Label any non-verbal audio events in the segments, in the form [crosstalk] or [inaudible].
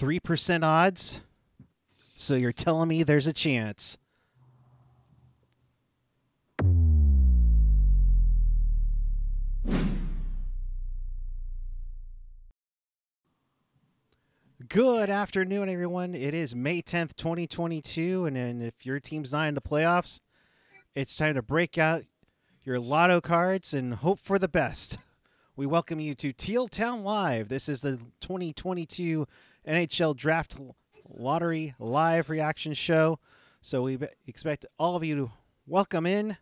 3% odds. So you're telling me there's a chance. Good afternoon, everyone. It is May 10th, 2022. And then if your team's not in the playoffs, it's time to break out your lotto cards and hope for the best. We welcome you to Teal Town Live. This is the 2022 NHL Draft Lottery Live Reaction Show. So we expect all of you to welcome in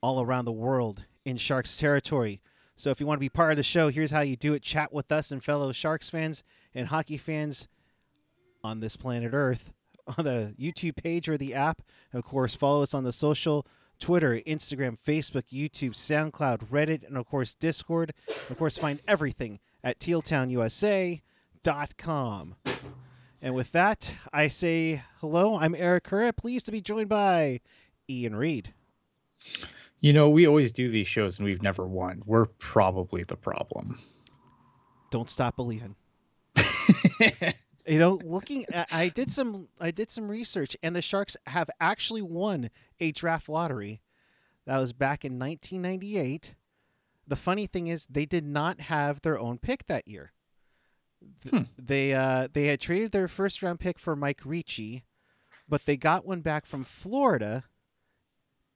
all around the world in Sharks territory. So if you want to be part of the show, here's how you do it. Chat with us and fellow Sharks fans and hockey fans on this planet Earth [laughs] on the YouTube page or the app. And of course, follow us on the social Twitter, Instagram, Facebook, YouTube, SoundCloud, Reddit, and of course, Discord. Of course, find everything at tealtownusa.com. And with that, I say hello. I'm Eric Curra, pleased to be joined by Ian Reed. You know, we always do these shows and we've never won. We're probably the problem. Don't stop believing. [laughs] you know, looking at, I did some I did some research and the Sharks have actually won a draft lottery. That was back in 1998. The funny thing is they did not have their own pick that year. Th- Hmm. They uh they had traded their first round pick for Mike Ricci, but they got one back from Florida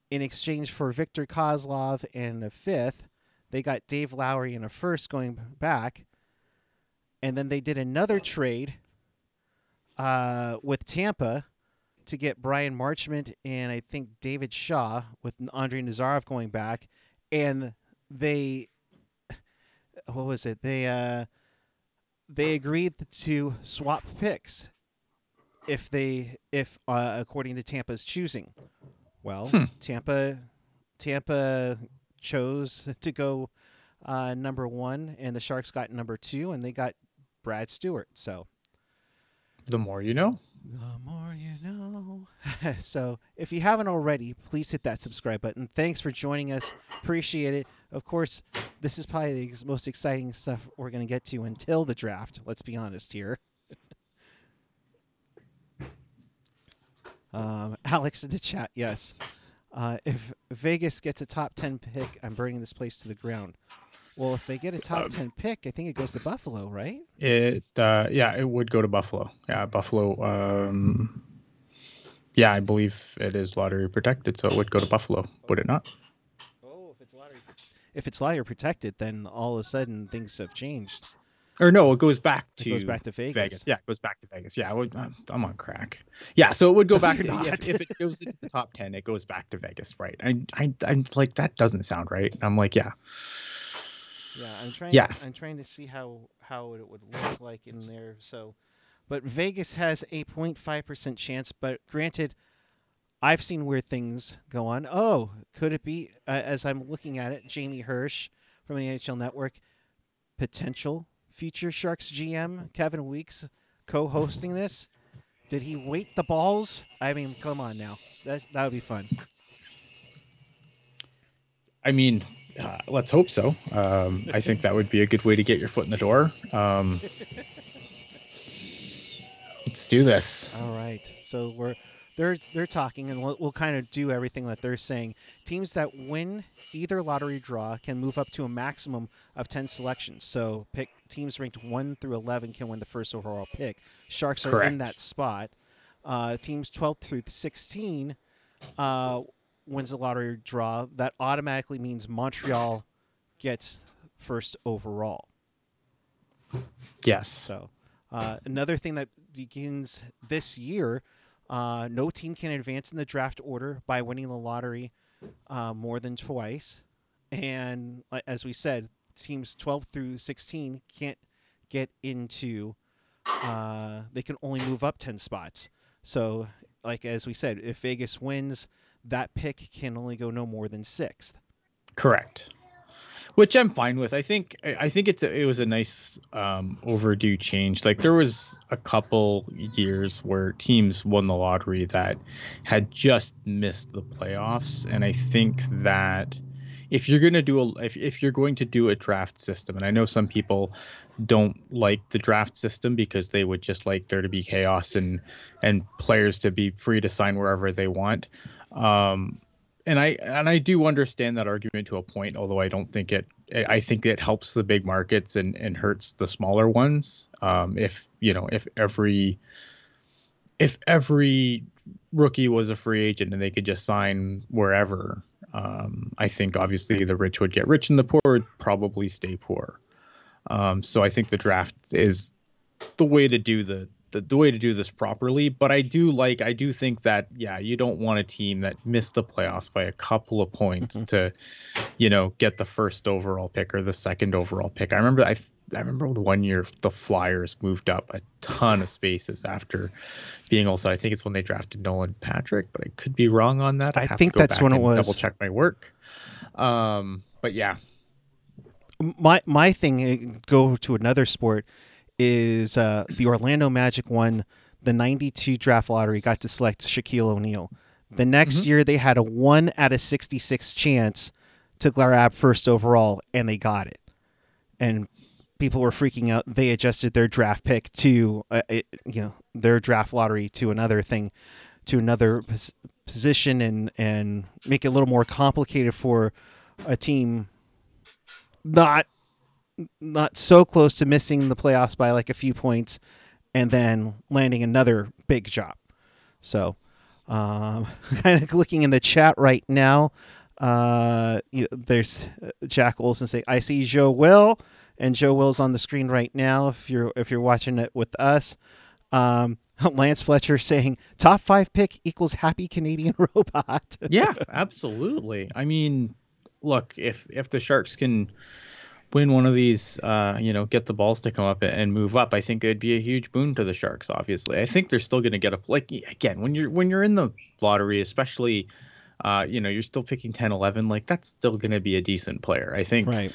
in exchange for Viktor Kozlov and a fifth. They got Dave Lowry and a first going back. And then they did another trade uh, with Tampa to get Bryan Marchment and I think David Shaw with Andre Nazarov going back. And they, [sighs] what was it? They, uh, they agreed to swap picks if they, if, uh, according to Tampa's choosing. Well, Hmm. Tampa, Tampa chose to go uh, number one, and the Sharks got number two, and they got Brad Stuart. So The more you know. the more you know. [laughs] so if you haven't already, please hit that subscribe button. Thanks for joining us. Appreciate it. Of course, this is probably the most exciting stuff we're going to get to until the draft. Let's be honest here. um, Alex in the chat, yes. Uh, if Vegas gets a top 10 pick, I'm burning this place to the ground. Well, if they get a top Um, 10 pick, I think it goes to Buffalo, right? It uh yeah, it would go to Buffalo. Yeah, Buffalo um yeah, I believe it is lottery protected, so it would go to Buffalo, would it not? Oh, if it's lottery, if it's lottery protected, then all of a sudden things have changed. Or no, it goes back It to goes back to Vegas. Vegas. Yeah, it goes back to Vegas. Yeah, would, I'm, I'm on crack. Yeah, so it would go back to if, if it goes into the top ten, it goes back to Vegas, right? I I I'm like that doesn't sound right. I'm like, yeah, Yeah, I'm trying. Yeah. I'm trying to see how how it would look like in there. So, but Vegas has a 0.5 percent chance. But granted, I've seen weird things go on. Oh, could it be? Uh, as I'm looking at it, Jamie Hersch from the NHL Network, potential future Sharks GM Kevin Weekes co-hosting this. Did he weight the balls? I mean, come on now. That that would be fun. I mean, uh, let's hope so. Um, I think that would be a good way to get your foot in the door. Um, [laughs] let's do this. All right. So we're they're they're talking, and we'll, we'll kind of do everything that they're saying. Teams that win either lottery draw can move up to a maximum of ten selections. So pick teams ranked one through eleven can win the first overall pick. Sharks are in that spot. Uh, teams twelve through sixteen uh, wins the lottery draw. That automatically means Montreal gets first overall. Yes. So, uh, another thing that begins this year, uh, no team can advance in the draft order by winning the lottery uh, more than twice. And as we said, teams 12 through 16 can't get into, uh, they can only move up 10 spots. So, like as we said, if Vegas wins, that pick can only go no more than sixth. Correct. Which I'm fine with. I think I think it's a, it was a nice um, overdue change. Like there was a couple years where teams won the lottery that had just missed the playoffs, and I think that if you're going to do a if, if you're going to do a draft system and i know some people don't like the draft system because they would just like there to be chaos and and players to be free to sign wherever they want um and i and i do understand that argument to a point although i don't think it i think it helps the big markets and and hurts the smaller ones um if you know if every if every rookie was a free agent and they could just sign wherever um, I think obviously the rich would get rich and the poor would probably stay poor. Um, so I think the draft is the way to do the, the the way to do this properly. But I do like I do think that yeah, you don't want a team that missed the playoffs by a couple of points mm-hmm. to, you know, get the first overall pick or the second overall pick. I remember I I remember the one year the Flyers moved up a ton of spaces after being also. I think it's when they drafted Nolan Patrick, but I could be wrong on that. i think that's when it was. Double check my work. Um, but yeah, my my thing uh, go to another sport is uh, the Orlando Magic won the 92 draft lottery got to select Shaquille O'Neal. The next mm-hmm. year they had a 1 out of 66 chance to grab first overall and they got it. And people were freaking out. They adjusted their draft pick to, uh, it, you know, their draft lottery to another thing, to another pos- position, and and make it a little more complicated for a team not not so close to missing the playoffs by like a few points, and then landing another big job. So, um, [laughs] kind of looking in the chat right now. Uh, you know, there's uh, Jack Olson saying, "I see Joe Will." and Joe Will's on the screen right now. If you're if you're watching it with us, um, [laughs] Lance Fletcher saying top five pick equals happy Canadian [laughs] robot. yeah, absolutely. I mean, look if if the Sharks can win one of these, uh, you know, get the balls to come up and move up, I think it'd be a huge boon to the Sharks. Obviously, I think they're still going to get a like again when you're when you're in the lottery, especially. Uh, you know, you're still picking 10, 11. Like, that's still going to be a decent player. I think. Right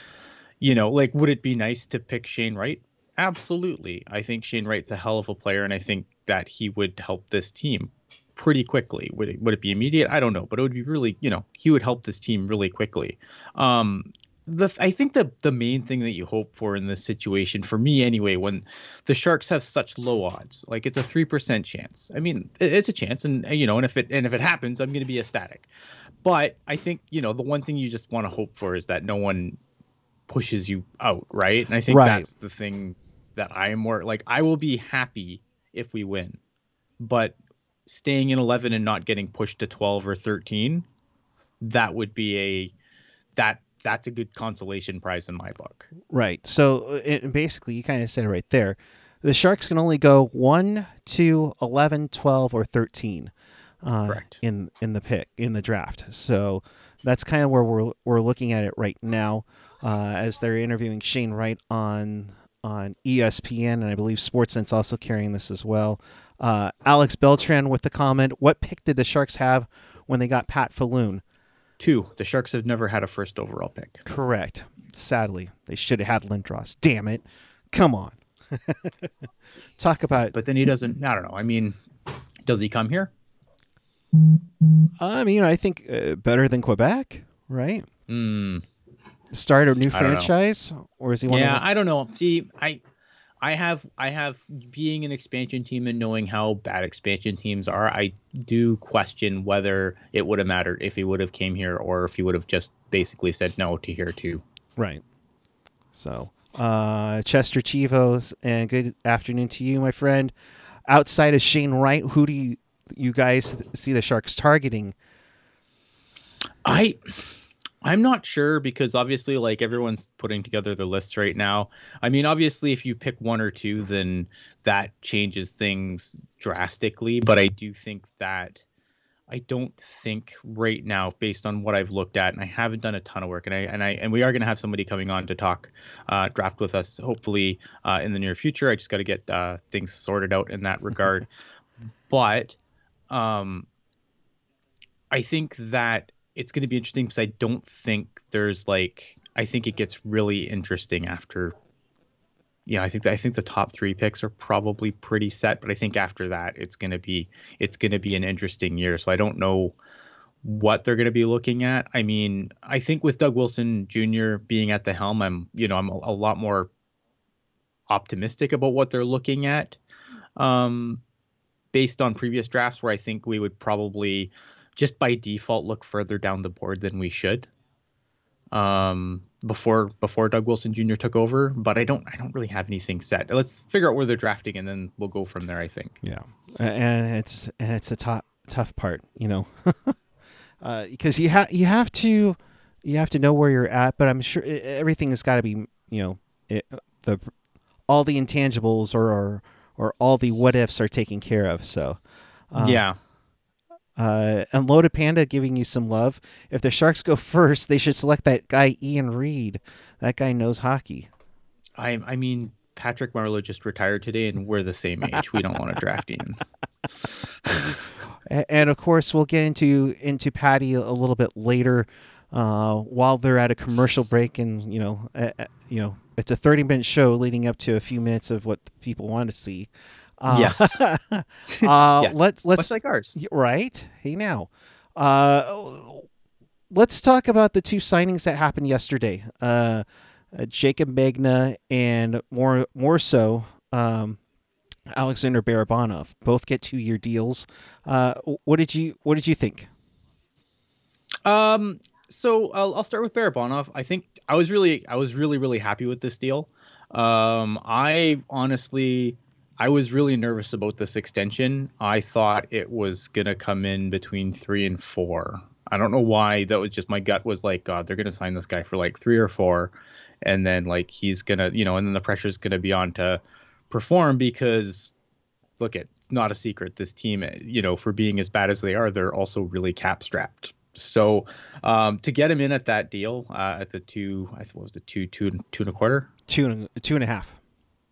you know, like would it be nice to pick Shane Wright? Absolutely. I think Shane Wright's a hell of a player, and I think that he would help this team pretty quickly. Would it would it be immediate? I don't know, but it would be really, you know, he would help this team really quickly. Um, the I think the the main thing that you hope for in this situation, for me anyway, when the Sharks have such low odds, like it's a three percent chance. I mean, it's a chance, and you know, and if it and if it happens, I'm going to be ecstatic. But I think you know the one thing you just want to hope for is that no one pushes you out, right? And I think right. that's the thing that I am more like I will be happy if we win. But staying in 11 and not getting pushed to 12 or 13, that would be a that that's a good consolation prize in my book. Right. So uh, it, basically you kind of said it right there. The Sharks can only go 1 to 11, 12 or 13. Uh, in in the pick in the draft. So that's kind of where we're we're looking at it right now uh, as they're interviewing Shane Wright on on ESPN, and I believe Sportsnet's also carrying this as well. Uh, Alex Beltran with the comment: What pick did the Sharks have when they got Pat Falloon? Two. The Sharks have never had a first overall pick. Correct. Sadly, they should have had Lindros. Damn it! Come on. [laughs] Talk about. But then he doesn't. I don't know. I mean, does he come here? I mean, I think uh, better than Quebec, right? Hmm start a new franchise, or is he? One Yeah, to... I don't know. See, I, I have, I have being an expansion team and knowing how bad expansion teams are. I do question whether it would have mattered if he would have came here or if he would have just basically said no to here too. Right. So, uh, Chester Chivos, and good afternoon to you, my friend. Outside of Shane Wright, who do you you guys see the Sharks targeting? I I'm not sure because obviously, like everyone's putting together the lists right now. I mean, obviously, if you pick one or two, then that changes things drastically. But I do think that I don't think right now, based on what I've looked at, and I haven't done a ton of work, and I and I and we are going to have somebody coming on to talk uh, draft with us, hopefully uh, in the near future. I just got to get uh, things sorted out in that regard. [laughs] but um, I think that it's going to be interesting because I don't think there's like I think it gets really interesting after. Yeah, I think I think the top three picks are probably pretty set, but I think after that it's going to be it's going to be an interesting year. So I don't know what they're going to be looking at. I mean, I think with Doug Wilson Jr. being at the helm, I'm you know I'm a, a lot more optimistic about what they're looking at. Um, based on previous drafts, where I think we would probably just by default look further down the board than we should. Um, before before Doug Wilson Jr. took over, but I don't I don't really have anything set. Let's figure out where they're drafting and then we'll go from there. I think. Yeah, and it's and it's a tough tough part, you know, because [laughs] uh, you have you have to you have to know where you're at. But I'm sure everything has got to be you know it, the all the intangibles or, or or all the what ifs are taken care of. So uh, yeah, uh, and Loaded Panda giving you some love. If the Sharks go [laughs] first, they should select that guy Ian Reed. That guy knows hockey. I I mean Patrick Marleau just retired today, and we're the same age. we don't want to draft Ian. [laughs] and of course, we'll get into into Patty a little bit later, uh, while they're at a commercial break, and you know, uh, you know, it's a thirty minute show leading up to a few minutes of what people want to see. [laughs] [laughs] Uh, yes. uh, yes. Let's let's Much like ours, right? Hey now, uh, let's talk about the two signings that happened yesterday. Uh, uh, Jaycob Megna and more more so um, Alexander Barabanov both get two year deals. Uh, what did you what did you think? Um, so I'll, I'll start with Barabanov. I think I was really I was really really happy with this deal. Um, I honestly I was really nervous about this extension. I thought it was gonna come in between three and four. I don't know why. That was just my gut was like, God, they're gonna sign this guy for like three or four, and then like he's gonna, you know, and then the pressure's gonna be on to perform because, look, it, it's not a secret. This team, you know, for being as bad as they are, they're also really cap strapped. So um, to get him in at that deal uh, at the two, I think it was the two, two, two and a quarter, two and two and a half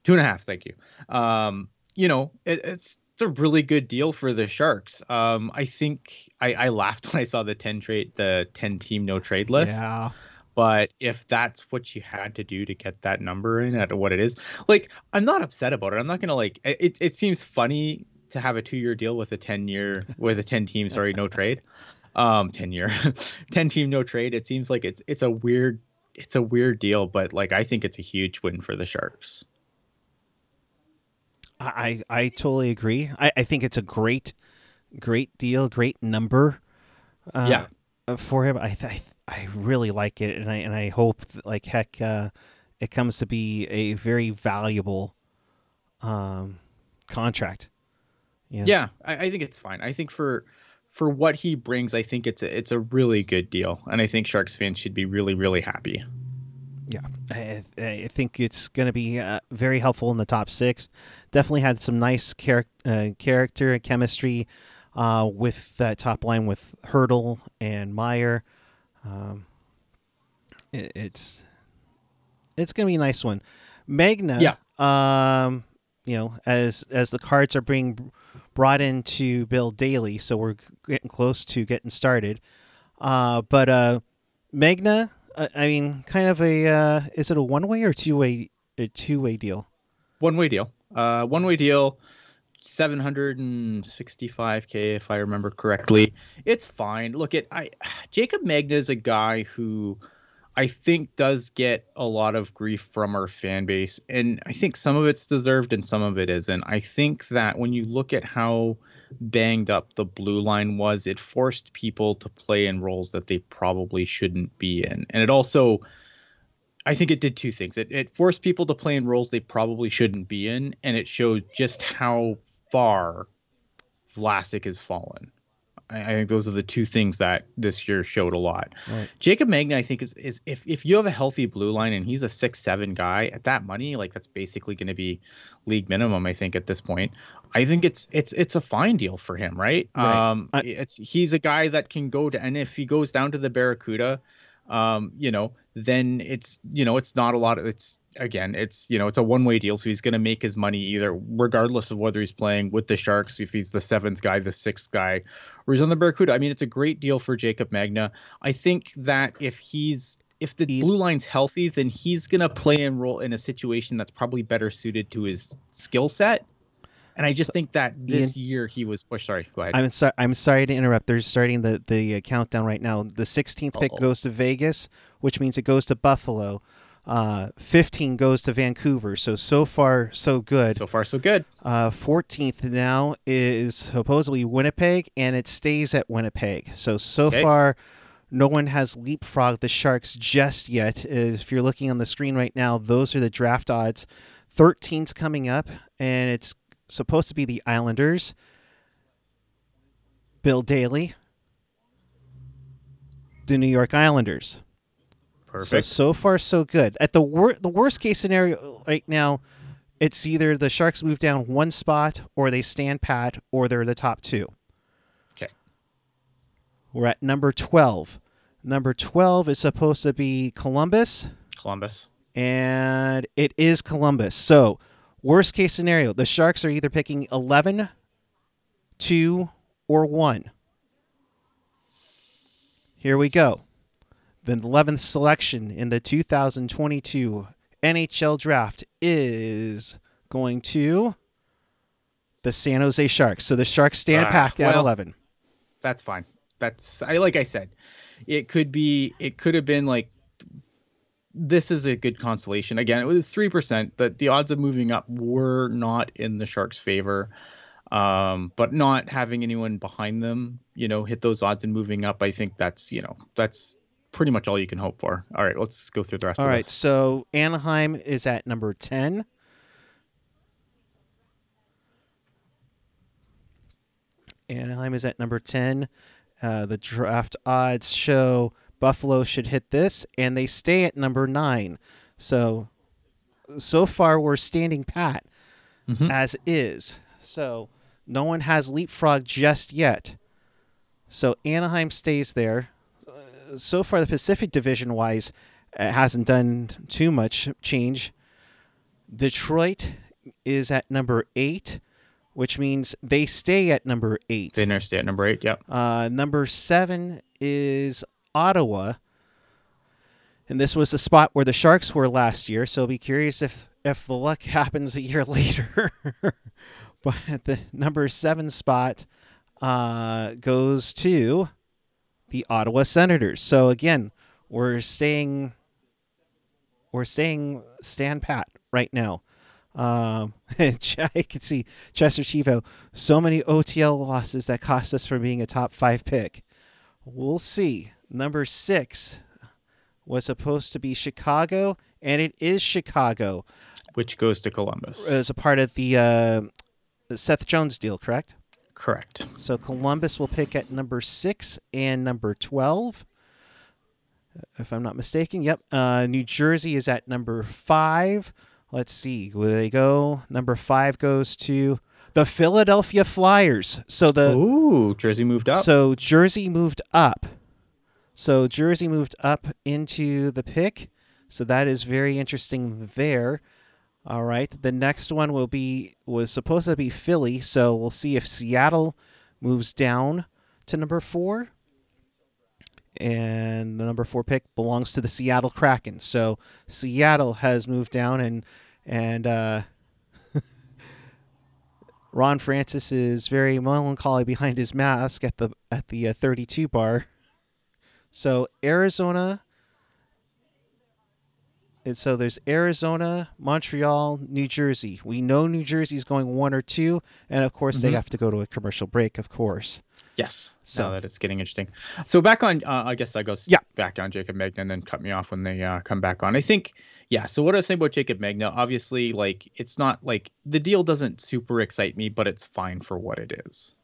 Two and a half, thank you. Um, you know, it, it's it's a really good deal for the Sharks. Um, I think I, I laughed [laughs] when I saw the ten trade the ten team no trade list. Yeah. But if that's what you had to do to get that number in at what it is, like I'm not upset about it. I'm not gonna like it. It seems funny to have a two year deal with a ten year with a ten team sorry no trade, um ten year, [laughs] ten team no trade. It seems like it's it's a weird it's a weird deal, but like I think it's a huge win for the Sharks. I I totally agree. I, I think it's a great great deal, great number. Uh, yeah. Uh, for him, I I I really like it, and I and I hope that, like heck, uh, it comes to be a very valuable um, contract. You know? Yeah, I, I think it's fine. I think for for what he brings, I think it's a, it's a really good deal, and I think Sharks fans should be really really happy. Yeah, I, I think it's going to be uh, very helpful in the top six. Definitely had some nice char- uh, character chemistry uh, with that top line with Hertl and Meier. Um, it, it's it's going to be a nice one. Megna, yeah. Um, you know, as as the cards are being brought in to build daily, so we're getting close to getting started. Uh, but uh, Megna I mean, kind of a uh, is it a one way or two way a two way deal? One way deal. Uh, one way deal. 765k if I remember correctly. It's fine. Look at I Jaycob Megna is a guy who I think does get a lot of grief from our fan base and I think some of it's deserved and some of it isn't. I think that when you look at how banged up the blue line was, it forced people to play in roles that they probably shouldn't be in. And it also, I think it did two things. It, it forced people to play in roles they probably shouldn't be in, and it showed just how far Vlasic has fallen. I, I think those are the two things that this year showed a lot. Right. Jaycob Megna, I think, is is if if you have a healthy blue line and he's a six seven guy at that money, like that's basically going to be league minimum. I think at this point, I think it's it's it's a fine deal for him, right? right. Um, I, it's he's a guy that can go to, and if he goes down to the Barracuda, um, you know, then it's you know it's not a lot of it's again it's you know it's a one way deal so he's going to make his money either regardless of whether he's playing with the sharks if he's the seventh guy the sixth guy or he's on the barracuda i mean it's a great deal for jaycob Megna. i think that if he's if the blue line's healthy then he's going to play and role in a situation that's probably better suited to his skill set And I just think that this Ian? year he was pushed. Sorry, go ahead. I'm sorry. I'm sorry to interrupt. They're starting the the uh, countdown right now. The 16th pick Uh-oh. goes to Vegas, which means it goes to Buffalo. Uh, 15 goes to Vancouver. So so far so good. so far, so good. Uh, 14th now is supposedly Winnipeg, and it stays at Winnipeg. So so Okay. far, no one has leapfrogged the Sharks just yet. If you're looking on the screen right now, those are the draft odds. 13's coming up, and it's supposed to be the Islanders. Bill Daly, the New York Islanders. So Perfect. so far so good. At the wor- the worst case scenario right now, it's either the Sharks move down one spot or they stand pat or they're the top 2. Okay. We're at number 12. Number 12 is supposed to be Columbus Columbus. and it is Columbus. So, worst case scenario, the Sharks are either picking 11, 2 or 1. Here we go. The 11th selection in the 2022 NHL draft is going to the San Jose Sharks. So the Sharks stand Ah, packed at well, 11. That's fine. That's I like I said, it could be it could have been like this is a good consolation. Again, it was three percent, but the odds of moving up were not in the Sharks' favor. Um, but not having anyone behind them, you know, hit those odds and moving up, I think that's you know that's pretty much all you can hope for. All right, let's go through the rest All right, this. so Anaheim is at number 10. Anaheim is at number 10. Uh, the draft odds show Buffalo should hit this, and they stay at number 9. So, so far, we're standing pat Mhm. as is. So, no one has leapfrog just yet. So, Anaheim stays there. So far, the Pacific Division wise, it hasn't done too much change. Detroit is at number eight, which means they stay at number eight. They stay at number eight. Yep. Uh, number seven is Ottawa, and this was the spot where the Sharks were last year. So be curious if if the luck [laughs] happens a year later. [laughs] but the number seven spot uh, goes to the Ottawa Senators. So again, we're staying we're staying stand pat right now. Um, [laughs] I can see Chester Chivo. So many OTL losses that cost us from being a top five pick. We'll see. Number six was supposed to be Chicago, and it is Chicago Which goes to Columbus. as a part of the uh, Seth Jones deal, correct? Correct. So Columbus will pick at number six and number 12. If I'm not mistaken. Yep. Uh, New Jersey is at number five. Let's see. Where they go? Number five goes to the Philadelphia Flyers. So the Ooh, Jersey moved up. so Jersey moved up. So Jersey moved up into the pick. So that is very interesting there. All right. The next one will be was supposed to be Philly. So we'll see if Seattle moves down to number four. And the number four pick belongs to the Seattle Kraken. So Seattle has moved down and and uh [laughs] Ron Francis is very melancholy behind his mask at the at the uh, 32 bar. So Arizona. And so there's Arizona, Montreal, New Jersey. We know New Jersey's going one or two, and of course they Mhm. have to go to a commercial break, of course. Yes. So- So that it's getting interesting. So back on, uh, I guess that goes Yeah. back on Jaycob Megna and then cut me off when they uh, come back on. I think, yeah. So what I was saying about Jaycob Megna, obviously, like it's not like the deal doesn't super excite me, but it's fine for what it is.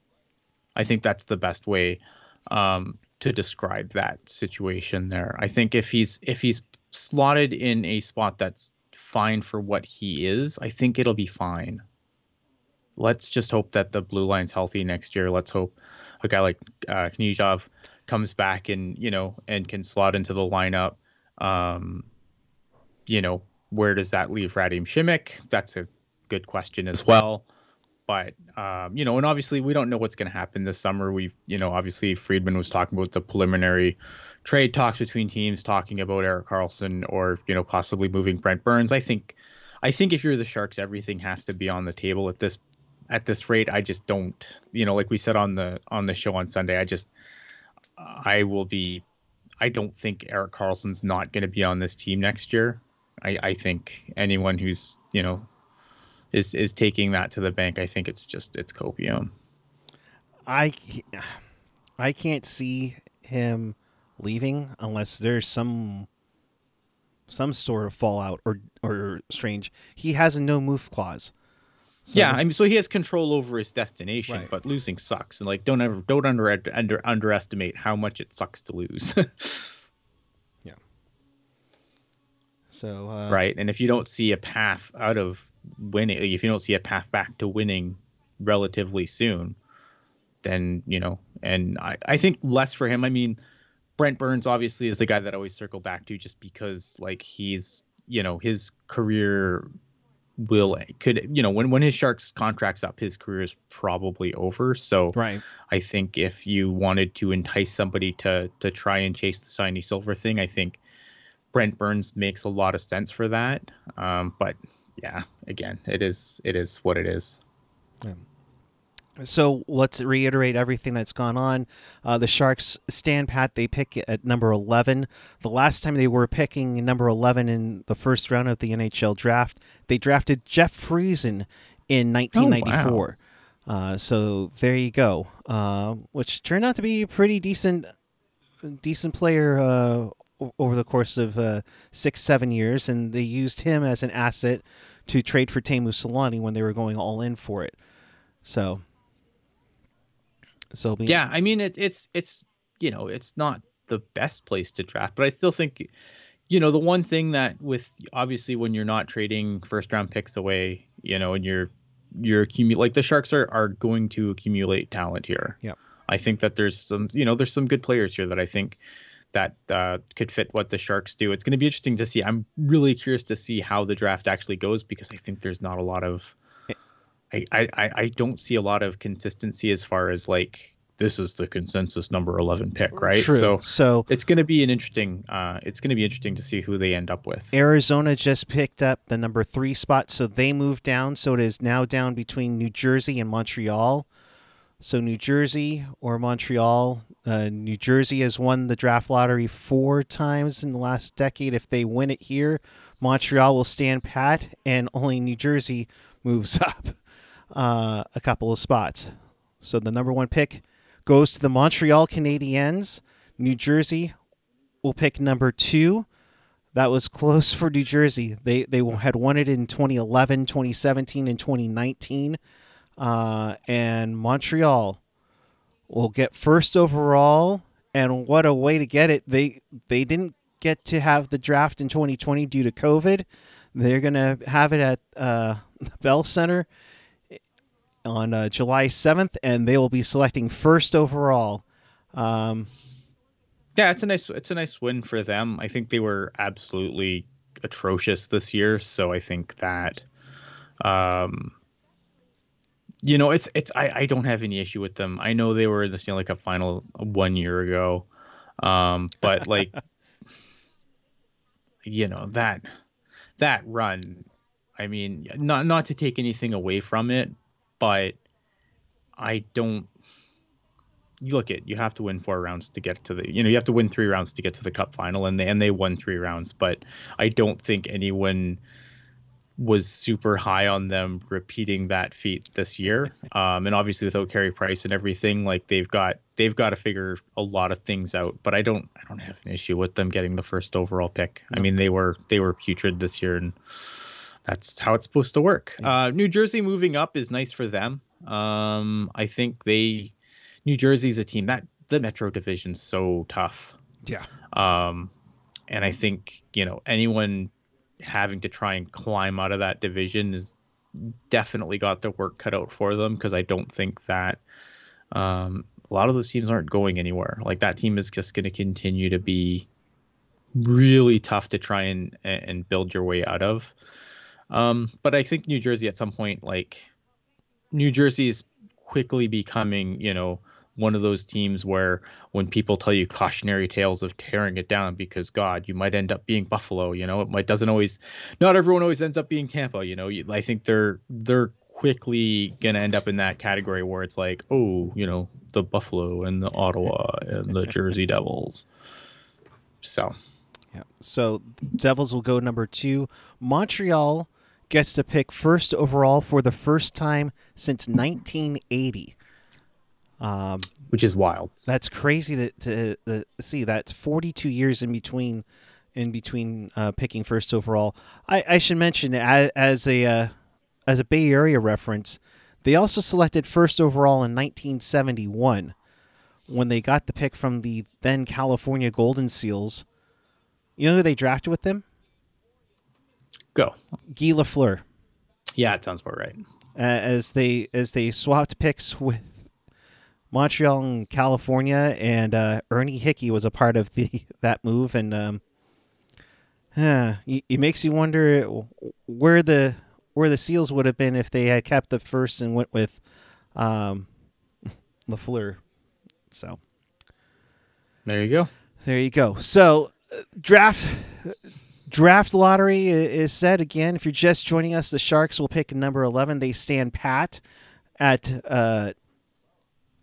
I think that's the best way um, to describe that situation there. I think if he's if he's slotted in a spot that's fine for what he is, I think it'll be fine. Let's just hope that the blue line's healthy next year. Let's hope a guy like uh, Knyzhov comes back and you know and can slot into the lineup. Um, you know, where does that leave Radim Simek? That's a good question as well. But um, you know, and obviously we don't know what's going to happen this summer. We've you know obviously Friedman was talking about the preliminary trade talks between teams, talking about Erik Karlsson or you know possibly moving Brent Burns. I think I think if you're the Sharks, everything has to be on the table at this at this rate, I just don't. You know, like we said on the on the show on Sunday, I just I will be. I don't think Erik Karlsson's not going to be on this team next year. I, I think anyone who's you know is is taking that to the bank, I think it's just it's copium. I I can't see him leaving unless there's some some sort of fallout or or strange. He has a no move clause. So yeah, I mean, so he has control over his destination, right. but losing sucks, and like don't ever don't under, under underestimate how much it sucks to lose. [laughs] yeah. So uh, right, and if you don't see a path out of winning, if you don't see a path back to winning relatively soon, then you know, and I I think less for him. I mean, Brent Burns obviously is the guy that I always circle back to, just because like he's you know his career will could you know when when his Sharks contract's up, his career is probably over. So right. I think if you wanted to entice somebody to to try and chase the shiny silver thing, I think Brent Burns makes a lot of sense for that. Um, but yeah, again, it is it is what it is. Yeah. So let's reiterate everything that's gone on. Uh, the Sharks stand pat. They pick at number 11. The last time they were picking number 11 in the first round of the NHL draft, they drafted Jeff Friesen in 1994. Oh, wow. uh, so there you go, uh, which turned out to be a pretty decent, decent player uh, over the course of uh, six, seven years. And they used him as an asset to trade for Teemu Selanne when they were going all in for it. So so be- yeah, I mean it, it's it's you know it's not the best place to draft, but I still think you know the one thing that with obviously when you're not trading first round picks away, you know, and you're you're accumulate like the Sharks are are going to accumulate talent here. Yeah, I think that there's some you know there's some good players here that I think that uh, could fit what the Sharks do. It's going to be interesting to see. I'm really curious to see how the draft actually goes because I think there's not a lot of I, I, I don't see a lot of consistency as far as like this is the consensus number 11 pick, right? True. So, so it's going to be an interesting uh, it's going to be interesting to see who they end up with. Arizona just picked up the number 3 spot, so they moved down, so it is now down between New Jersey and Montreal. So New Jersey or Montreal, uh, New Jersey has won the draft lottery 4 times in the last decade. If they win it here, Montreal will stand pat and only New Jersey moves [laughs] up uh, a couple of spots. So the number one pick goes to the Montreal Canadiens. New Jersey will pick number two. That was close for New Jersey. They they had won it in 2011, 2017, and 2019. Uh, and Montreal will get first overall. And what a way to get it! They they didn't get to have the draft in 2020 due to COVID. They're gonna have it at uh, the [laughs] Bell Center on uh, July 7th, and they will be selecting first overall. Um, yeah, it's a nice it's a nice win for them. I think they were absolutely atrocious this year, so I think that um, you know, it's it's I, I don't have any issue with them. I know they were in the Stanley Cup final one year ago. Um, but [laughs] like you know, that that run, I mean, not not to take anything away from it, but I don't. You look at you have to win four rounds to get to the you know you have to win three rounds to get to the cup final and they and they won three rounds but I don't think anyone was super high on them repeating that feat this year. [laughs] Um, and obviously without Carey Price and everything, like they've got they've got to figure a lot of things out. But I don't I don't have an issue with them getting the first overall pick. I mean they were they were putrid this year and that's how it's supposed to work. Uh, New Jersey moving up is nice for them. Um, I think they, New Jersey's a team that the Metro Division's so tough. Yeah. Um, and I think you know anyone having to try and climb out of that division is definitely got their work cut out for them because I don't think that um, a lot of those teams aren't going anywhere. Like that team is just going to continue to be really tough to try and and build your way out of. Um, but I think New Jersey at some point, like New Jersey is quickly becoming, you know, one of those teams where when people tell you cautionary tales of tearing it down because God, you might end up being Buffalo. You know, it might doesn't always, not everyone always ends up being Tampa. You know, I think they're they're quickly gonna end up in that category where it's like, oh, you know, the Buffalo and the Ottawa and the Jersey Devils. So, yeah. So Devils will go number two. Montreal gets to pick first overall for the first time since 1980. Um, which is wild. That's crazy to, to, to see. That's 42 years in between in between uh, picking first overall. I, I should mention as, as a uh, as a Bay Area reference, they also selected first overall in 1971 when they got the pick from the then California Golden Seals. You know who they drafted with them? Go. Guy Lafleur. Yeah, it sounds about right. Uh, as they as they swapped picks with Montreal and California, and uh, Ernie Hicke was a part of the [laughs] that move, and um, uh, it makes you wonder where the where the Seals would have been if they had kept the first and went with um, [laughs] Lafleur. So there you go. There you go. So uh, draft draft lottery is set again. If you're just joining us, the Sharks will pick number eleven. They stand pat at uh,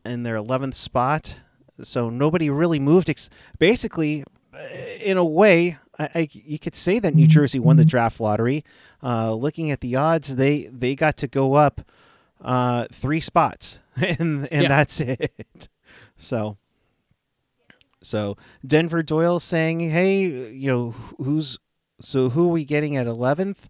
in their eleventh spot. So nobody really moved. Basically, uh, in a way, I, I, you could say that New Jersey won the draft lottery. Uh, looking at the odds, they they got to go up uh, three spots, [laughs] and and yeah. that's it. So, so Denver Doyle saying, "Hey, you know who's so who are we getting at eleventh?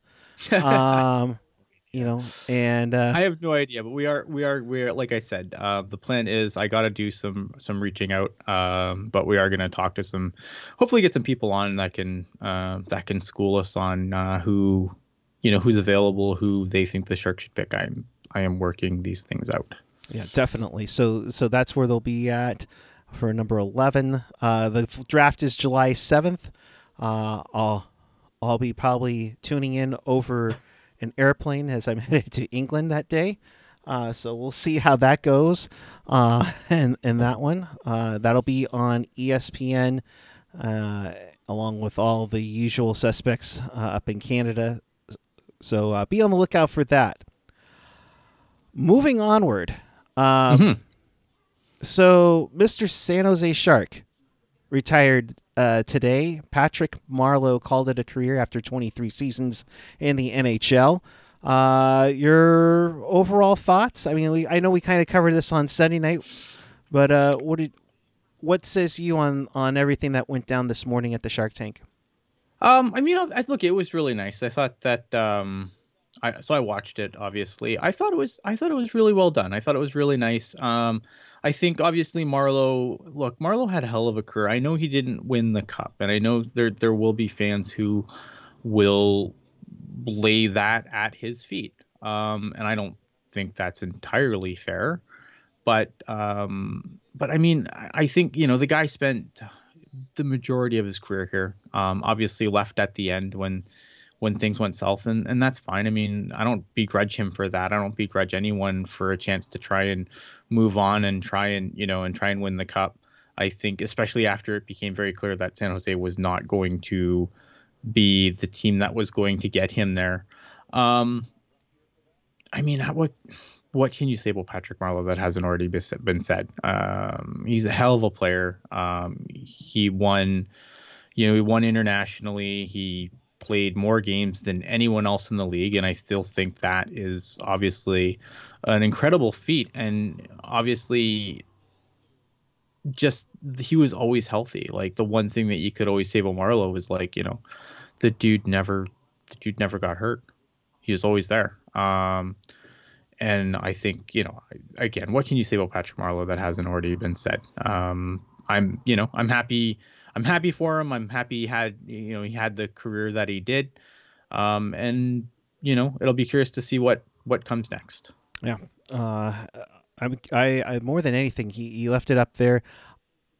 um, [laughs] you know and uh, i have no idea but we are we are we are like i said uh, the plan is i got to do some some reaching out um, but we are going to talk to some hopefully get some people on that can uh, that can school us on uh, who you know who's available who they think the shark should pick. I'm i am working these things out. Yeah definitely. So so that's where they'll be at for number 11 uh, the draft is july 7th uh, i'll i'll be probably tuning in over an airplane as I'm [laughs] headed to England that day. Uh, so we'll see how that goes. Uh, [laughs] and, and that one, uh, that'll be on ESPN, uh, along with all the usual suspects uh, up in Canada. So uh, be on the lookout for that. Moving onward. Um, mm-hmm. So, Mr. San Jose Shark retired uh, today. Patrick Marleau called it a career after 23 seasons in the NHL. Uh, your overall thoughts? I mean, we, I know we kind of covered this on Sunday night, but uh, what did what says you on on everything that went down this morning at the Shark Tank? Um, I mean, I look, it was really nice. I thought that um, I so I watched it. Obviously, I thought it was I thought it was really well done. I thought it was really nice. Um, I think obviously Marleau. Look, Marleau had a hell of a career. I know he didn't win the cup, and I know there there will be fans who will lay that at his feet. Um, and I don't think that's entirely fair. But um, but I mean, I think you know the guy spent the majority of his career here. Um, obviously left at the end when when things went south and, and that's fine. I mean, I don't begrudge him for that. I don't begrudge anyone for a chance to try and move on and try and, you know, and try and win the cup. I think especially after it became very clear that San Jose was not going to be the team that was going to get him there. Um, I mean, what what can you say about Patrick Marleau that hasn't already been said? Um, he's a hell of a player. Um, he won, you know, he won internationally. He played more games than anyone else in the league, and I still think that is obviously an incredible feat. And obviously, just he was always healthy. Like the one thing that you could always say about Marleau was like, you know, the dude never, the dude never got hurt. He was always there. Um, and I think you know, again, what can you say about Patrick Marleau that hasn't already been said? Um, I'm, you know, I'm happy I'm happy for him. I'm happy he had you know he had the career that he did, um, and you know it'll be curious to see what what comes next. Yeah, uh, I'm I, I more than anything he, he left it up there.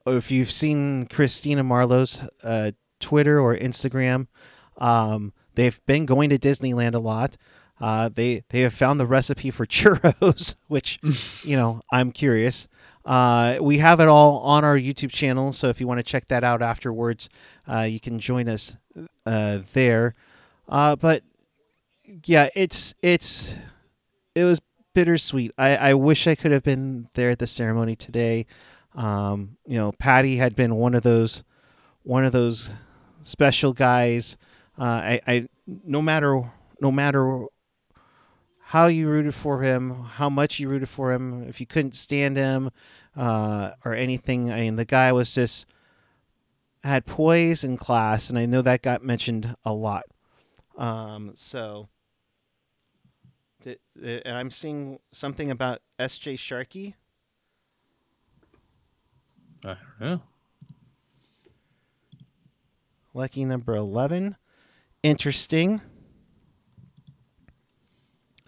If you've seen Christina Marleau's uh, Twitter or Instagram, um, they've been going to Disneyland a lot. Uh, they they have found the recipe for [laughs] churros, which [laughs] you know I'm curious. Uh, we have it all on our YouTube channel, so if you want to check that out afterwards, uh, you can join us uh, there. Uh, but yeah, it's it's it was bittersweet. I, I wish I could have been there at the ceremony today. Um, you know, Patty had been one of those one of those special guys. Uh, I, I no matter no matter how you rooted for him, how much you rooted for him, if you couldn't stand him uh, or anything. I mean, the guy was just had poise and class, and I know that got mentioned a lot. Um, so, th- th- I'm seeing something about S.J. Sharkie. I don't know. Lucky number 11. Interesting.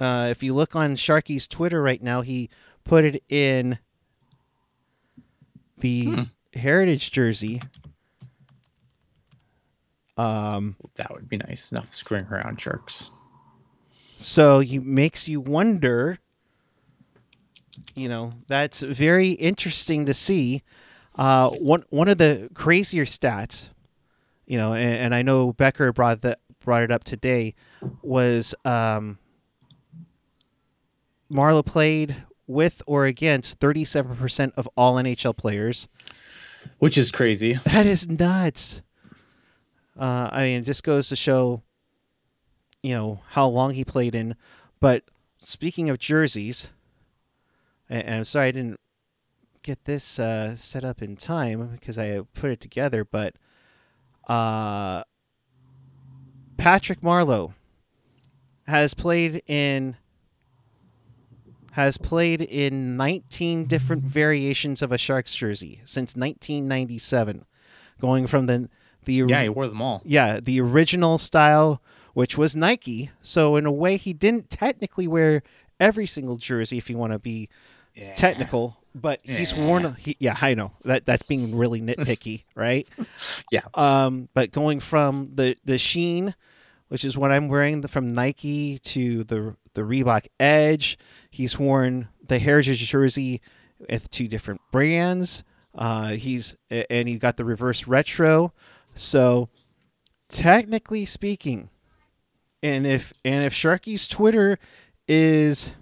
Uh, if you look on Sharkie's Twitter right now, he put it in the Hmm. Heritage jersey. Um, That would be nice. Enough screwing around sharks. so you makes you wonder. You know, that's very interesting to see. Uh, one one of the crazier stats, you know, and, and I know Becker brought that brought it up today, was um, Marleau played with or against thirty seven percent of all NHL players. Which is crazy. [laughs] That is nuts. Uh, I mean, it just goes to show, you know, how long he played in. But speaking of jerseys, and, and I'm sorry I didn't get this uh, set up in time because I put it together, but uh, Patrick Marleau has played in has played in 19 different variations of a Sharks jersey since 1997, going from the the Yeah, he wore them all. yeah, the original style, which was Nike. So in a way, he didn't technically wear every single jersey, if you want to be Yeah. technical. But he's worn. He, yeah, I know that that's being really nitpicky, [laughs] right? Yeah. Um, but going from the the Sheen, which is what I'm wearing the, from Nike, to the the Reebok Edge, he's worn the Heritage jersey with two different brands. Uh, he's and he got the reverse retro. So technically speaking, and if and if Sharkie's Twitter is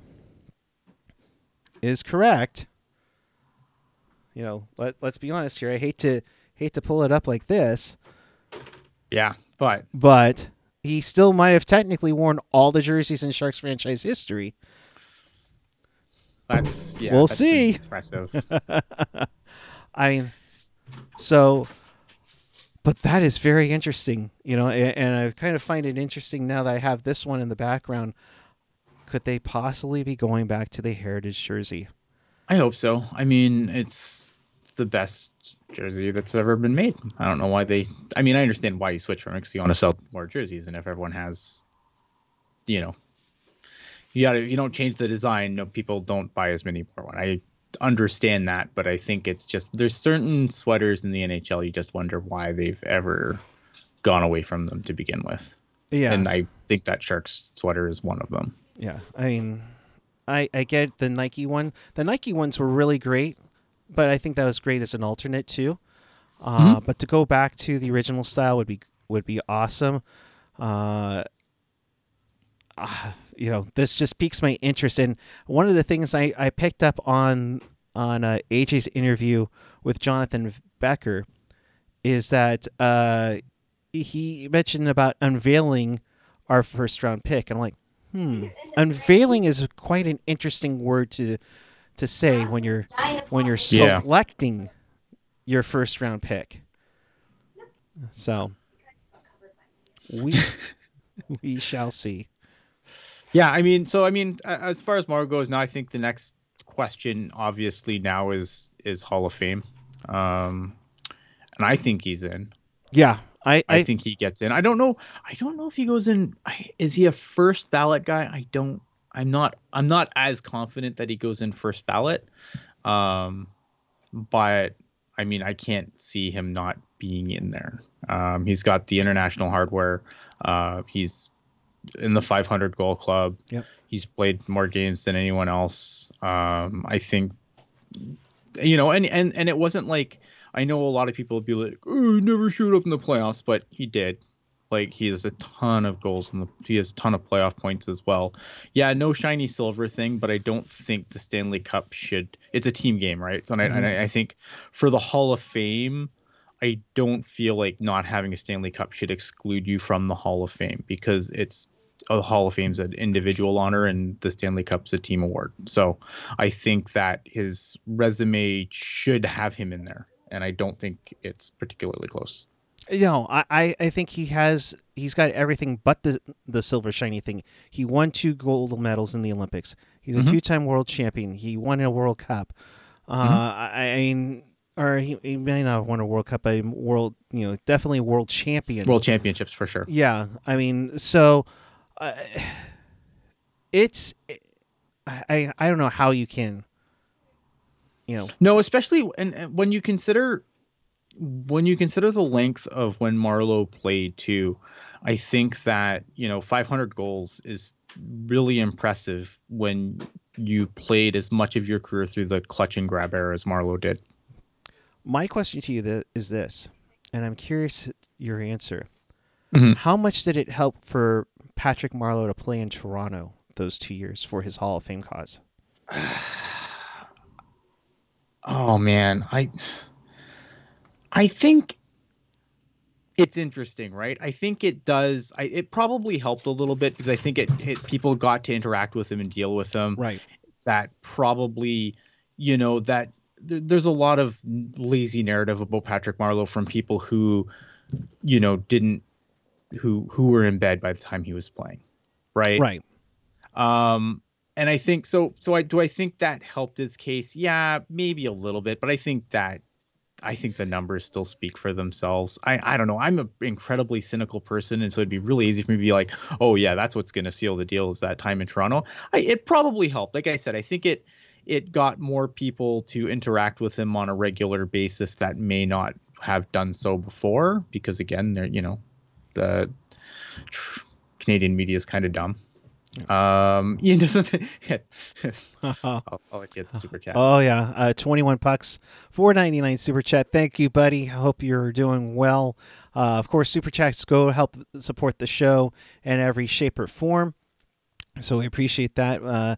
is correct, you know, let let's be honest here. I hate to hate to pull it up like this, Yeah, but but he still might have technically worn all the jerseys in Sharks franchise history. that's yeah. We'll that's see. Impressive. [laughs] I mean, so, but that is very interesting, you know, and, and I kind of find it interesting now that I have this one in the background. Could they possibly be going back to the heritage jersey? I hope so. I mean, it's the best jersey that's ever been made. I don't know why they. I mean, I understand why you switch from it because you want to sell more jerseys, and if everyone has, you know, you got to you don't change the design, no people don't buy as many more one. I understand that, but I think it's just there's certain sweaters in the NHL you just wonder why they've ever gone away from them to begin with, Yeah, and I think that Sharks sweater is one of them. yeah. I mean, I I get the Nike one. The Nike ones were really great, but I think that was great as an alternate too. Uh, But to go back to the original style would be would be awesome. Uh, ah, you know, this just piques my interest. And one of the things I, I picked up on on uh, AJ's interview with Jonathan Becker is that uh, he mentioned about unveiling our first round pick. And I'm like, hmm, unveiling is quite an interesting word to to say when you're when you're Yeah. selecting your first round pick. So we [laughs] we shall see. Yeah, I mean, so I mean, as far as Mario goes, now I think the next question, obviously, now is is Hall of Fame, um, and I think he's in. Yeah, I I, I, think he gets in. I don't know. I don't know if he goes in. I- Is he a first ballot guy? I don't. I'm not. I'm not as confident that he goes in first ballot. Um, but I mean, I can't see him not being in there. Um, he's got the international hardware. Uh, he's in the 500 goal club. Yep. He's played more games than anyone else. Um, I think, you know, and and and it wasn't like I know a lot of people would be like, "Oh, he never showed up in the playoffs," but he did. Like he has a ton of goals and he has a ton of playoff points as well. Yeah, no shiny silver thing, but I don't think the Stanley Cup should. It's a team game, right? So and, mm-hmm. I, and I, I think for the Hall of Fame, I don't feel like not having a Stanley Cup should exclude you from the Hall of Fame because it's the Hall of Fame's an individual honor and the Stanley Cup's a team award. So I think that his resume should have him in there, and I don't think it's particularly close. No, I, I think he has he's got everything but the the silver shiny thing. He won two gold medals in the Olympics. He's a mm-hmm. two time world champion. He won a World Cup. Uh, mm-hmm. I, I, mean, or he, he may not have won a World Cup, but world, you know, definitely world champion. World championships for sure. Yeah, I mean, so uh, it's I I don't know how you can, you know. No, especially and when you consider when you consider the length of when Marleau played too, I think that you know 500 goals is really impressive when you played as much of your career through the clutch and grab era as Marleau did. My question to you is this, and I'm curious your answer. Mm-hmm. How much did it help for Patrick Marleau to play in Toronto those two years for his Hall of Fame cause? [sighs] oh man, I I think it's interesting, right? I think it does. I, it probably helped a little bit because I think it, it people got to interact with him and deal with him. Right. That probably, you know, that there's a lot of lazy narrative about Patrick Marleau from people who, you know, didn't, who who were in bed by the time he was playing, right? Right. Um, and I think so. So I do I think that helped his case? Yeah, maybe a little bit, but I think that I think the numbers still speak for themselves. I, I don't know. I'm an incredibly cynical person, and so it'd be really easy for me to be like, oh yeah, that's what's going to seal the deal is that time in Toronto. I, it probably helped. Like I said, I think it it got more people to interact with him on a regular basis that may not have done so before because again, they're you know the Canadian media is kind of dumb. Um, [laughs] Ian doesn't. [laughs] I'll, I'll, let you get the super chat. Oh yeah, uh, twenty-one bucks, four ninety-nine super chat. Thank you, buddy. I hope you're doing well. Uh, of course, super chats go help support the show in every shape or form. So we appreciate that. Uh,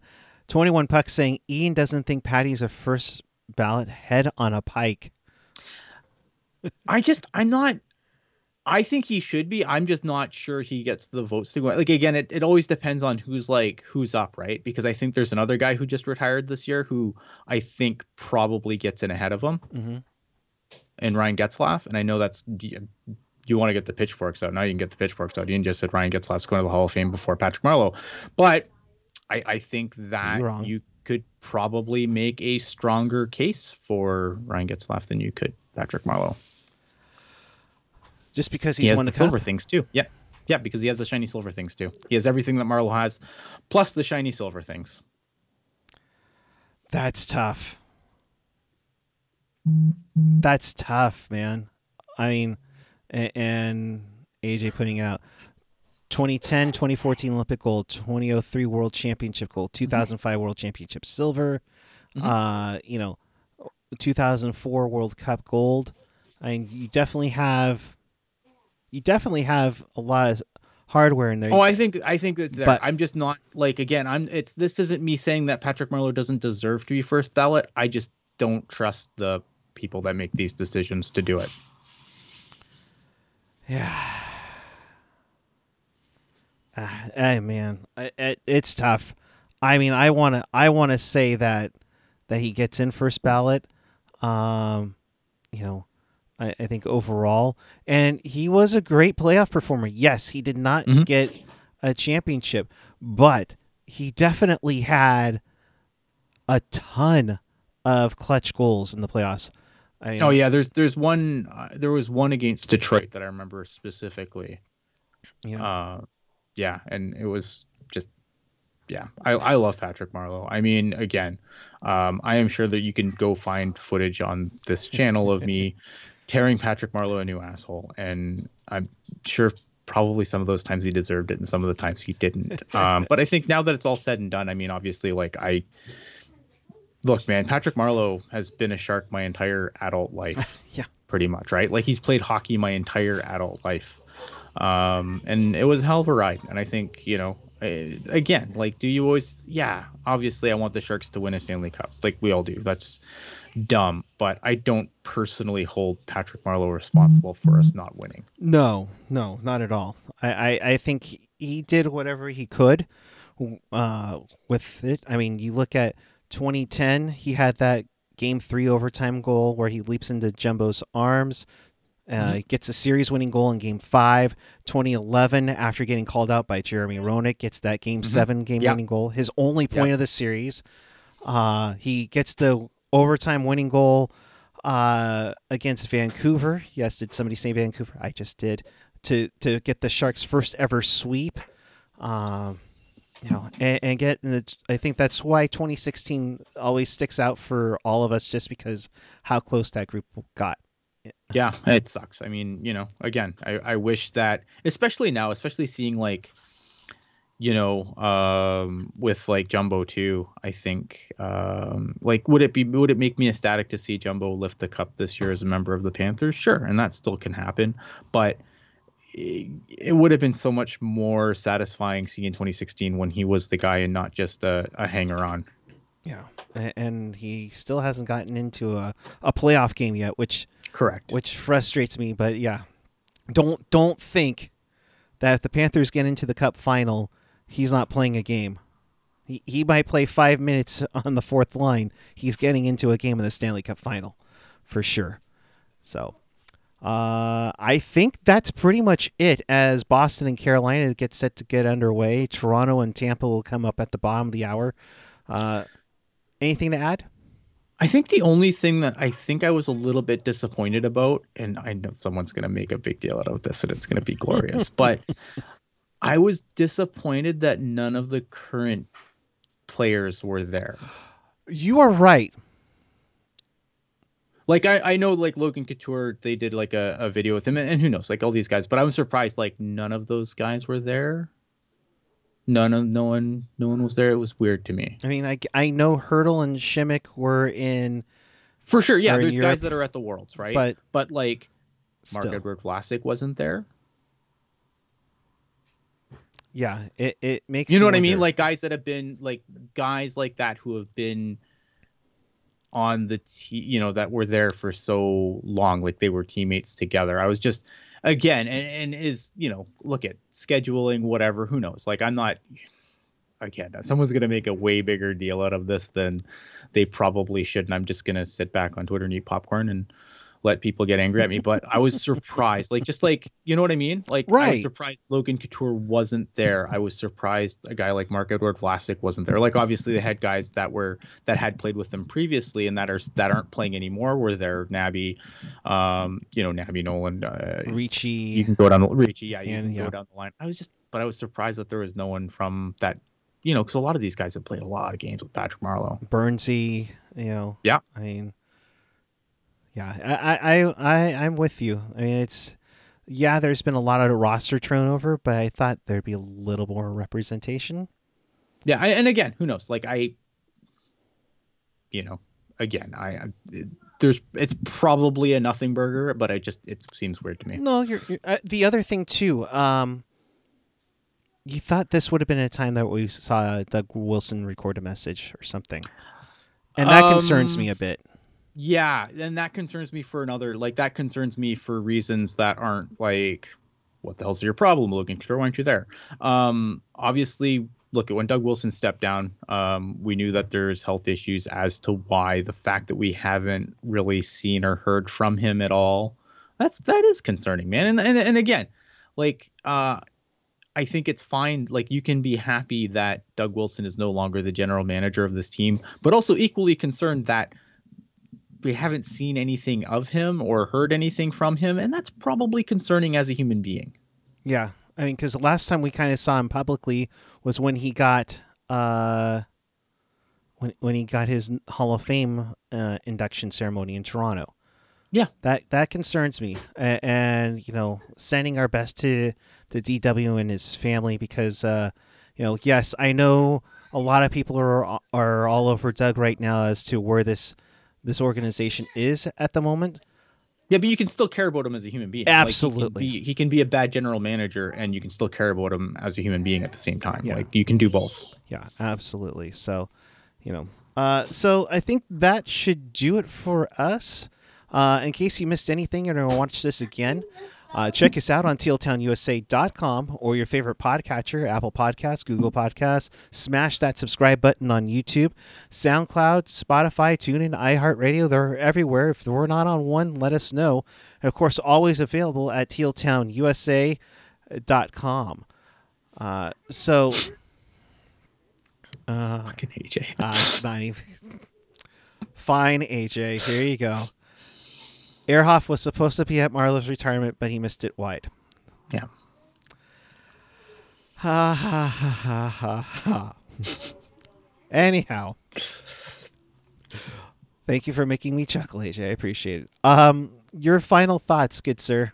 twenty-one bucks saying Ian doesn't think Patty's a first ballot head on a pike. I just, I'm not. I think he should be. I'm just not sure he gets the votes to go. Like again, it, it always depends on who's like who's up, right? Because I think there's another guy who just retired this year who I think probably gets in ahead of him, mm-hmm. and Ryan Getzlaf. And I know that's you, you want to get the pitchforks out now. You can get the pitchforks out. You just said Ryan Getzlaf's going to the Hall of Fame before Patrick Marleau, but I, I think that you could probably make a stronger case for Ryan Getzlaf than you could Patrick Marleau just because he's he won the, the silver things too. Yeah, yeah, because he has the shiny silver things too. He has everything that Marleau has, plus the shiny silver things. That's tough. That's tough, man. I mean, and AJ putting it out. 2010, 2014 Olympic gold, 2003 World Championship gold, 2005 mm-hmm. World Championship silver, mm-hmm. uh, you know, 2004 World Cup gold. I mean, you definitely have you definitely have a lot of hardware in there. Oh, I think I think it's there. But, I'm just not like again. I'm it's this isn't me saying that Patrick Marleau doesn't deserve to be first ballot. I just don't trust the people that make these decisions to do it. Yeah. Uh, hey man, it, it's tough. I mean, I want to I want to say that that he gets in first ballot. Um, you know, I, I, think overall, and he was a great playoff performer. Yes, he did not mm-hmm. get a championship, but he definitely had a ton of clutch goals in the playoffs. I mean, oh yeah, there's there's one uh, there was one against Detroit that I remember specifically. You know, uh, yeah, and it was just yeah, I, I love Patrick Marleau. I mean, again, um, I am sure that you can go find footage on this channel of me [laughs] tearing Patrick Marleau a new asshole, and I'm sure probably some of those times he deserved it, and some of the times he didn't. [laughs] Um, but I think now that it's all said and done, I mean, obviously, like I look, man, Patrick Marleau has been a shark my entire adult life. [laughs] yeah, pretty much, right? Like he's played hockey my entire adult life. Um, and it was a hell of a ride. And I think, you know, again, like, do you always, yeah, obviously I want the Sharks to win a Stanley Cup. Like we all do. That's dumb. But I don't personally hold Patrick Marleau responsible for us not winning. No, no, not at all. I, I, I think he did whatever he could uh, with it. I mean, you look at 2010, he had that game three overtime goal where he leaps into Jumbo's arms. Uh, mm-hmm. Gets a series winning goal in game five. 2011, after getting called out by Jeremy Roenick, gets that game mm-hmm. seven game winning goal, his only point of the series. Uh, he gets the overtime winning goal uh, against Vancouver. Yes, did somebody say Vancouver? I just did. To, to get the Sharks' first ever sweep. Um, you know, and, and get. And I think that's why 2016 always sticks out for all of us, just because how close that group got. Yeah, it sucks. I mean, you know, again, I, I wish that, especially now, especially seeing like, you know, um, with like Jumbo too. I think, um, like, would it be would it make me ecstatic to see Jumbo lift the cup this year as a member of the Panthers? Sure, and that still can happen, but it, it would have been so much more satisfying seeing in 2016 when he was the guy and not just a, a hanger on. Yeah, and he still hasn't gotten into a, a playoff game yet, which correct, which frustrates me. But yeah, don't don't think that if the Panthers get into the Cup final, he's not playing a game. He he might play five minutes [laughs] on the fourth line. He's getting into a game in the Stanley Cup final, for sure. So, uh, I think that's pretty much it. As Boston and Carolina get set to get underway, Toronto and Tampa will come up at the bottom of the hour. Uh, Anything to add? I think the only thing that I think I was a little bit disappointed about, and I know someone's going to make a big deal out of this and it's going to be glorious, [laughs] but I was disappointed that none of the current players were there. You are right. Like I, I know like Logan Couture, they did like a, a video with him, and, and who knows, like all these guys. But I was surprised like none of those guys were there. None of no one no one was there. It was weird to me. I mean, I, I know Hertl and Simek were in for sure. Yeah, there's Europe, guys that are at the Worlds, right? But but like Mark Edward Vlasic wasn't there. Yeah, it, it makes you know what wonder. I mean. Like guys that have been like guys like that who have been on the t you know that were there for so long, like they were teammates together. I was just again, and, and is you know look at scheduling, whatever. Who knows? Like I'm not. Again, someone's gonna make a way bigger deal out of this than they probably should, and I'm just gonna sit back on Twitter and eat popcorn and let people get angry at me, but I was surprised. Like just like you know what I mean? Like right. I was surprised Logan Couture wasn't there. I was surprised a guy like Mark Edward Vlasic wasn't there. Like obviously they had guys that were that had played with them previously and that are that aren't playing anymore. Were there Nabby, um, you know Nabby Nolan, uh, Ricci. You can go down Ricci, yeah, you and, can yeah. go down the line. I was just, but I was surprised that there was no one from that. You know, because a lot of these guys have played a lot of games with Patrick Marleau. Burnsy, you know. Yeah. I mean yeah, I, I, I, I'm with you. I mean, it's yeah, there's been a lot of roster turnover, but I thought there'd be a little more representation. Yeah, I, and again, who knows? Like I, you know, again, I, I it, there's it's probably a nothing burger, but I just it seems weird to me. No, you're, you're uh, the other thing too. Um, you thought this would have been a time that we saw Doug Wilson record a message or something, and that um, concerns me a bit. Yeah, and that concerns me for another like that concerns me for reasons that aren't like what the hell's your problem, Logan Couture? Why aren't you there? Um, obviously, look at when Doug Wilson stepped down, um, we knew that there's health issues as to why the fact that we haven't really seen or heard from him at all. That's that is concerning, man. And and, and again, like uh I think it's fine. Like you can be happy that Doug Wilson is no longer the general manager of this team, but also equally concerned that we haven't seen anything of him or heard anything from him, and that's probably concerning as a human being. Yeah, I mean, because the last time we kind of saw him publicly was when he got uh, when when he got his Hall of Fame uh, induction ceremony in Toronto. Yeah, that that concerns me, and, and you know, sending our best to the DW and his family because uh, you know, yes, I know a lot of people are are all over Doug right now as to where this this organization is at the moment. Yeah, but you can still care about him as a human being. Absolutely. Like he, can be, he, can be, a bad general manager, and you can still care about him as a human being at the same time. Yeah. Like you can do both. Yeah, absolutely. So, you know, uh, so I think that should do it for us. Uh, in case you missed anything and want to watch this again, uh, check us out on tealtownusa.com or your favorite podcatcher, Apple Podcasts, Google Podcasts. Smash that subscribe button on YouTube, SoundCloud, Spotify, TuneIn, iHeartRadio. They're everywhere. If we're not on one, let us know. And of course, always available at tealtownusa.com. Uh, so. Uh, Fucking AJ. uh, not even. [laughs] Fine, AJ. Here you go. Ehrhoff was supposed to be at Marleau's retirement, but he missed it wide. Yeah. Ha ha ha ha ha ha. Anyhow. Thank you for making me chuckle, AJ. I appreciate it. Um, your final thoughts, good sir.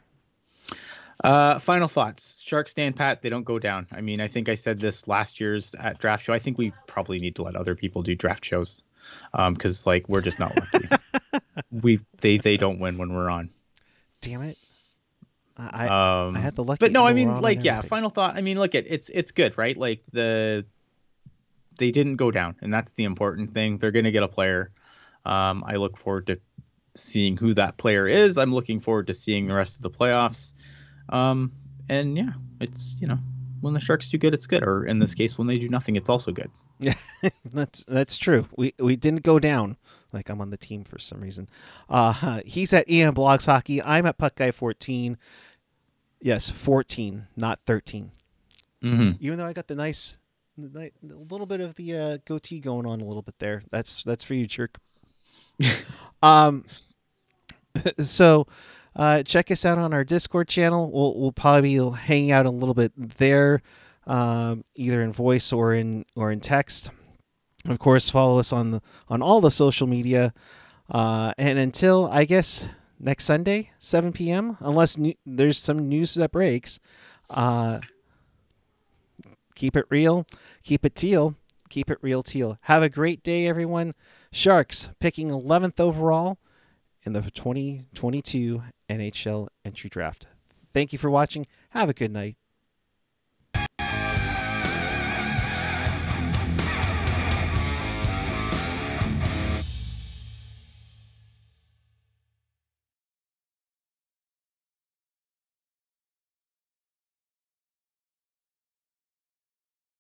Uh, final thoughts. Sharks stand pat. They don't go down. I mean, I think I said this last year's at draft show. I think we probably need to let other people do draft shows, um, because like we're just not lucky. We they they don't win when we're on. Damn it. I um, I had the lucky. But no, I mean like yeah. Final thought. I mean, look at it's it's good, right? Like the they didn't go down, and that's the important thing. They're gonna get a player. Um, I look forward to seeing who that player is. I'm looking forward to seeing the rest of the playoffs. Um, and yeah, it's you know when the Sharks do good, it's good. Or in this case, when they do nothing, it's also good. Yeah, [laughs] that's that's true. We we didn't go down. Like I'm on the team for some reason. Uh, [laughs] he's at Ian Blogs Hockey. I'm at Puck Guy 14. Yes, 14, not 13. Mm-hmm. Even though I got the nice, a little bit of the uh, goatee going on a little bit there. That's that's for you, jerk. [laughs] um, [laughs] so uh, check us out on our Discord channel. We'll we'll probably be hanging out a little bit there, um, either in voice or in or in text. Of course, follow us on the on all the social media. Uh, and until I guess next Sunday, 7 p.m., unless new, there's some news that breaks, uh, keep it real, keep it teal, keep it real teal. Have a great day, everyone. Sharks picking 11th overall in the 2022 NHL entry draft. Thank you for watching. Have a good night.